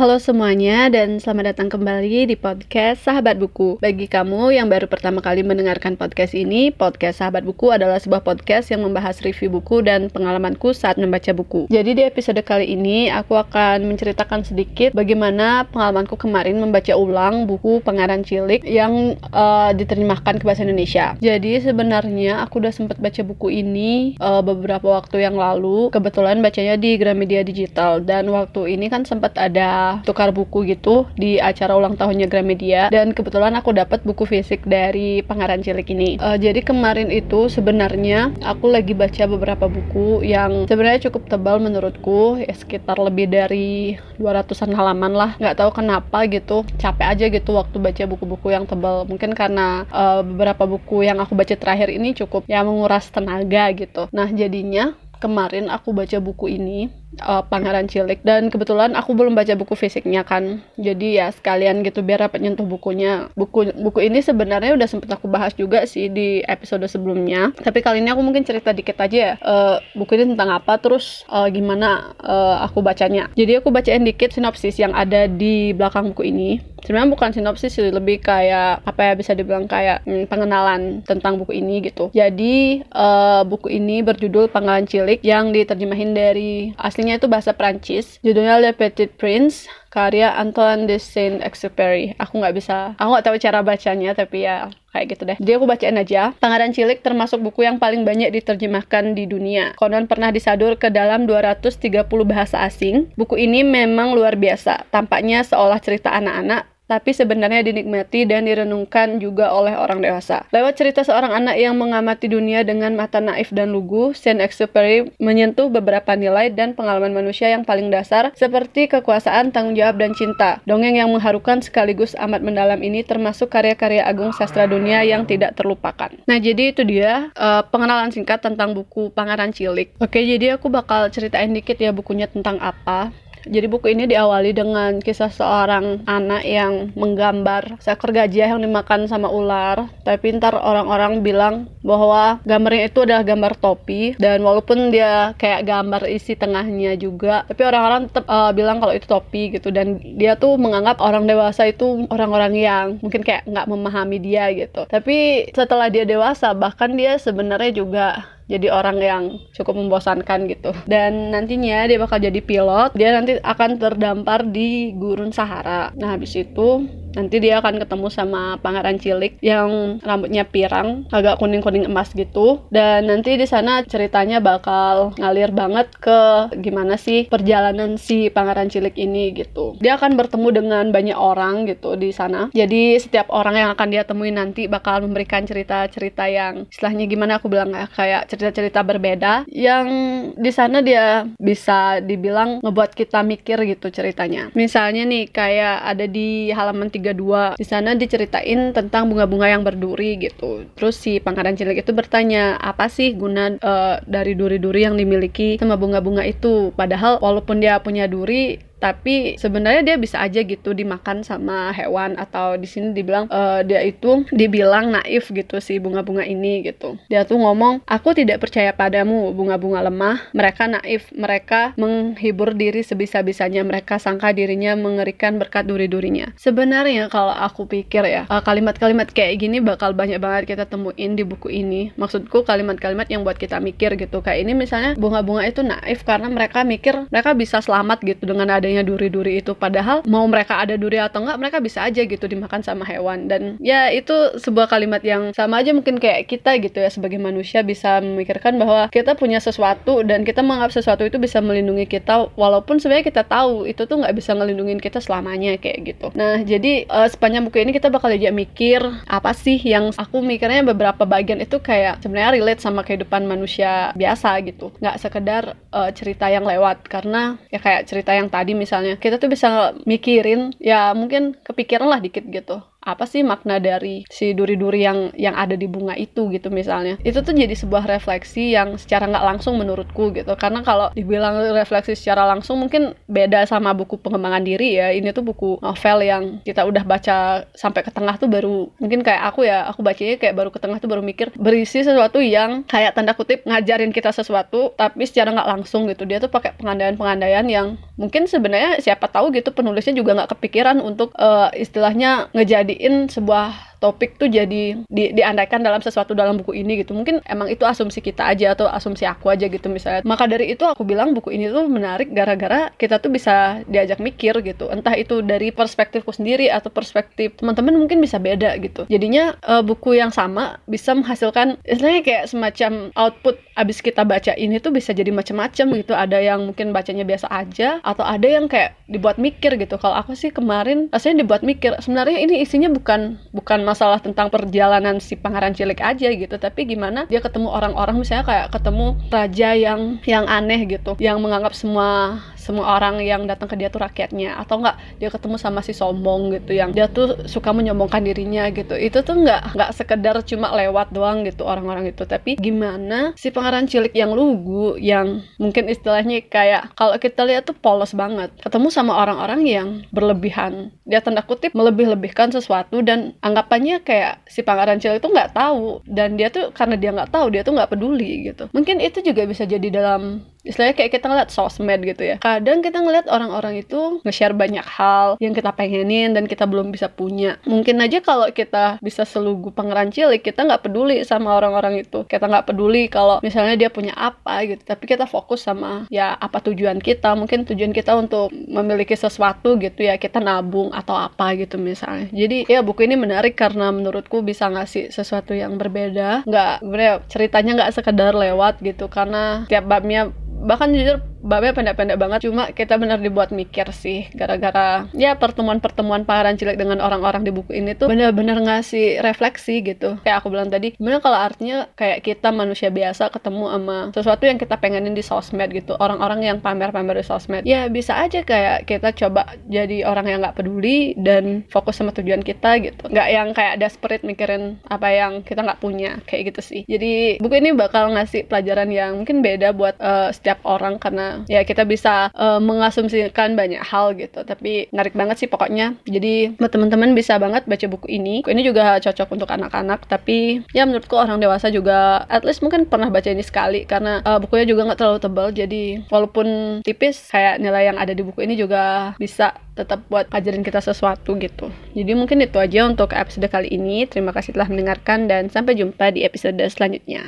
Halo semuanya dan selamat datang kembali di podcast Sahabat Buku. Bagi kamu yang baru pertama kali mendengarkan podcast ini, podcast Sahabat Buku adalah sebuah podcast yang membahas review buku dan pengalamanku saat membaca buku. Jadi di episode kali ini aku akan menceritakan sedikit bagaimana pengalamanku kemarin membaca ulang buku Pangeran Cilik yang uh, diterjemahkan ke bahasa Indonesia. Jadi sebenarnya aku udah sempat baca buku ini uh, beberapa waktu yang lalu. Kebetulan bacanya di Gramedia Digital dan waktu ini kan sempat ada tukar buku gitu di acara ulang tahunnya Gramedia dan kebetulan aku dapat buku fisik dari Pangeran Cilik ini. Uh, jadi kemarin itu sebenarnya aku lagi baca beberapa buku yang sebenarnya cukup tebal menurutku, ya sekitar lebih dari 200-an halaman lah. Nggak tahu kenapa gitu, capek aja gitu waktu baca buku-buku yang tebal. Mungkin karena uh, beberapa buku yang aku baca terakhir ini cukup ya menguras tenaga gitu. Nah, jadinya kemarin aku baca buku ini uh, Pangeran Cilik dan kebetulan aku belum baca buku fisiknya kan. Jadi ya sekalian gitu biar dapat nyentuh bukunya. Buku buku ini sebenarnya udah sempet aku bahas juga sih di episode sebelumnya. Tapi kali ini aku mungkin cerita dikit aja ya. Uh, buku ini tentang apa terus uh, gimana uh, aku bacanya. Jadi aku bacain dikit sinopsis yang ada di belakang buku ini sebenarnya bukan sinopsis sih lebih kayak apa ya bisa dibilang kayak hmm, pengenalan tentang buku ini gitu jadi uh, buku ini berjudul Pangeran Cilik yang diterjemahin dari aslinya itu bahasa Prancis judulnya Le Petit Prince karya Antoine de Saint-Exupéry aku nggak bisa aku nggak tahu cara bacanya tapi ya kayak gitu deh. Jadi aku bacain aja. Pangeran Cilik termasuk buku yang paling banyak diterjemahkan di dunia. Konon pernah disadur ke dalam 230 bahasa asing. Buku ini memang luar biasa. Tampaknya seolah cerita anak-anak, tapi sebenarnya dinikmati dan direnungkan juga oleh orang dewasa. Lewat cerita seorang anak yang mengamati dunia dengan mata naif dan lugu, Saint-Exupéry menyentuh beberapa nilai dan pengalaman manusia yang paling dasar seperti kekuasaan, tanggung jawab, dan cinta. Dongeng yang mengharukan sekaligus amat mendalam ini termasuk karya-karya agung sastra dunia yang tidak terlupakan. Nah, jadi itu dia uh, pengenalan singkat tentang buku Pangeran Cilik. Oke, jadi aku bakal ceritain dikit ya bukunya tentang apa. Jadi buku ini diawali dengan kisah seorang anak yang menggambar seekor gajah yang dimakan sama ular. Tapi ntar orang-orang bilang bahwa gambarnya itu adalah gambar topi dan walaupun dia kayak gambar isi tengahnya juga, tapi orang-orang tetap uh, bilang kalau itu topi gitu dan dia tuh menganggap orang dewasa itu orang-orang yang mungkin kayak nggak memahami dia gitu. Tapi setelah dia dewasa bahkan dia sebenarnya juga jadi orang yang cukup membosankan gitu. Dan nantinya dia bakal jadi pilot. Dia nanti akan terdampar di gurun Sahara. Nah habis itu nanti dia akan ketemu sama pangeran cilik yang rambutnya pirang agak kuning kuning emas gitu. Dan nanti di sana ceritanya bakal ngalir banget ke gimana sih perjalanan si pangeran cilik ini gitu. Dia akan bertemu dengan banyak orang gitu di sana. Jadi setiap orang yang akan dia temui nanti bakal memberikan cerita-cerita yang istilahnya gimana aku bilang ya kayak cerita-cerita berbeda yang di sana dia bisa dibilang ngebuat kita mikir gitu ceritanya. Misalnya nih kayak ada di halaman 32. Di sana diceritain tentang bunga-bunga yang berduri gitu. Terus si pangeran cilik itu bertanya, apa sih guna uh, dari duri-duri yang dimiliki sama bunga-bunga itu? Padahal walaupun dia punya duri, tapi sebenarnya dia bisa aja gitu dimakan sama hewan atau di sini dibilang uh, dia itu dibilang naif gitu si bunga-bunga ini gitu. Dia tuh ngomong aku tidak percaya padamu bunga-bunga lemah. Mereka naif. Mereka menghibur diri sebisa-bisanya. Mereka sangka dirinya mengerikan berkat duri-durinya. Sebenarnya kalau aku pikir ya eh, kalimat-kalimat kayak gini bakal banyak banget kita temuin di buku ini. Maksudku kalimat-kalimat yang buat kita mikir gitu. Kayak ini misalnya bunga-bunga itu naif karena mereka mikir mereka bisa selamat gitu dengan ada adanya duri-duri itu. Padahal mau mereka ada duri atau enggak mereka bisa aja gitu dimakan sama hewan. Dan ya itu sebuah kalimat yang sama aja mungkin kayak kita gitu ya sebagai manusia bisa memikirkan bahwa kita punya sesuatu dan kita menganggap sesuatu itu bisa melindungi kita walaupun sebenarnya kita tahu itu tuh nggak bisa ngelindungin kita selamanya kayak gitu. Nah jadi uh, sepanjang buku ini kita bakal aja mikir apa sih yang aku mikirnya beberapa bagian itu kayak sebenarnya relate sama kehidupan manusia biasa gitu. Nggak sekedar uh, cerita yang lewat. Karena ya kayak cerita yang tadi misalnya. Kita tuh bisa mikirin ya mungkin kepikiran lah dikit gitu apa sih makna dari si duri-duri yang yang ada di bunga itu gitu misalnya. Itu tuh jadi sebuah refleksi yang secara nggak langsung menurutku gitu. Karena kalau dibilang refleksi secara langsung mungkin beda sama buku pengembangan diri ya. Ini tuh buku novel yang kita udah baca sampai ke tengah tuh baru mungkin kayak aku ya aku bacanya kayak baru ke tengah tuh baru mikir berisi sesuatu yang kayak tanda kutip ngajarin kita sesuatu tapi secara nggak langsung gitu. Dia tuh pakai pengandaian-pengandaian yang mungkin sebenarnya siapa tahu gitu penulisnya juga nggak kepikiran untuk uh, istilahnya ngejadiin sebuah topik tuh jadi di, diandaikan dalam sesuatu dalam buku ini gitu. Mungkin emang itu asumsi kita aja atau asumsi aku aja gitu misalnya. Maka dari itu aku bilang buku ini tuh menarik gara-gara kita tuh bisa diajak mikir gitu. Entah itu dari perspektifku sendiri atau perspektif teman-teman mungkin bisa beda gitu. Jadinya uh, buku yang sama bisa menghasilkan istilahnya kayak semacam output abis kita baca ini tuh bisa jadi macam-macam gitu. Ada yang mungkin bacanya biasa aja atau ada yang kayak dibuat mikir gitu. Kalau aku sih kemarin rasanya dibuat mikir. Sebenarnya ini isinya bukan bukan masalah tentang perjalanan si pangeran cilik aja gitu. Tapi gimana dia ketemu orang-orang misalnya kayak ketemu raja yang yang aneh gitu yang menganggap semua semua orang yang datang ke dia tuh rakyatnya. Atau enggak dia ketemu sama si sombong gitu yang dia tuh suka menyombongkan dirinya gitu. Itu tuh nggak nggak sekedar cuma lewat doang gitu orang-orang itu. Tapi gimana si pangeran cilik yang lugu yang mungkin istilahnya kayak kalau kita lihat tuh polos banget. Ketemu sama orang-orang yang berlebihan. Dia tanda kutip melebih-lebihkan sesuatu dan anggapan makanya kayak si pangeran cilik itu nggak tahu. Dan dia tuh karena dia nggak tahu dia tuh nggak peduli gitu. Mungkin itu juga bisa jadi dalam istilahnya kayak kita ngeliat sosmed gitu ya. Kadang kita ngeliat orang-orang itu nge-share banyak hal yang kita pengenin dan kita belum bisa punya. Mungkin aja kalau kita bisa selugu pangeran cilik kita nggak peduli sama orang-orang itu. Kita nggak peduli kalau misalnya dia punya apa gitu. Tapi kita fokus sama ya apa tujuan kita. Mungkin tujuan kita untuk memiliki sesuatu gitu ya. Kita nabung atau apa gitu misalnya. Jadi ya buku ini menarik karena menurutku bisa ngasih sesuatu yang berbeda. Nggak ceritanya nggak sekedar lewat gitu. Karena tiap babnya bahkan jujur babnya pendek-pendek banget cuma kita benar dibuat mikir sih gara-gara ya pertemuan-pertemuan pangeran cilik dengan orang-orang di buku ini tuh benar-benar ngasih refleksi gitu. Kayak aku bilang tadi gimana kalau artinya kayak kita manusia biasa ketemu sama sesuatu yang kita pengenin di sosmed gitu. Orang-orang yang pamer-pamer di sosmed. Ya bisa aja kayak kita coba jadi orang yang nggak peduli dan fokus sama tujuan kita gitu. Nggak yang kayak desperate mikirin apa yang kita nggak punya kayak gitu sih. Jadi buku ini bakal ngasih pelajaran yang mungkin beda buat uh, setiap orang karena ya kita bisa uh, mengasumsikan banyak hal gitu tapi menarik banget sih pokoknya jadi buat teman-teman bisa banget baca buku ini buku ini juga cocok untuk anak-anak tapi ya menurutku orang dewasa juga at least mungkin pernah baca ini sekali karena uh, bukunya juga nggak terlalu tebal jadi walaupun tipis kayak nilai yang ada di buku ini juga bisa tetap buat ajarin kita sesuatu gitu. Jadi mungkin itu aja untuk episode kali ini. Terima kasih telah mendengarkan dan sampai jumpa di episode selanjutnya.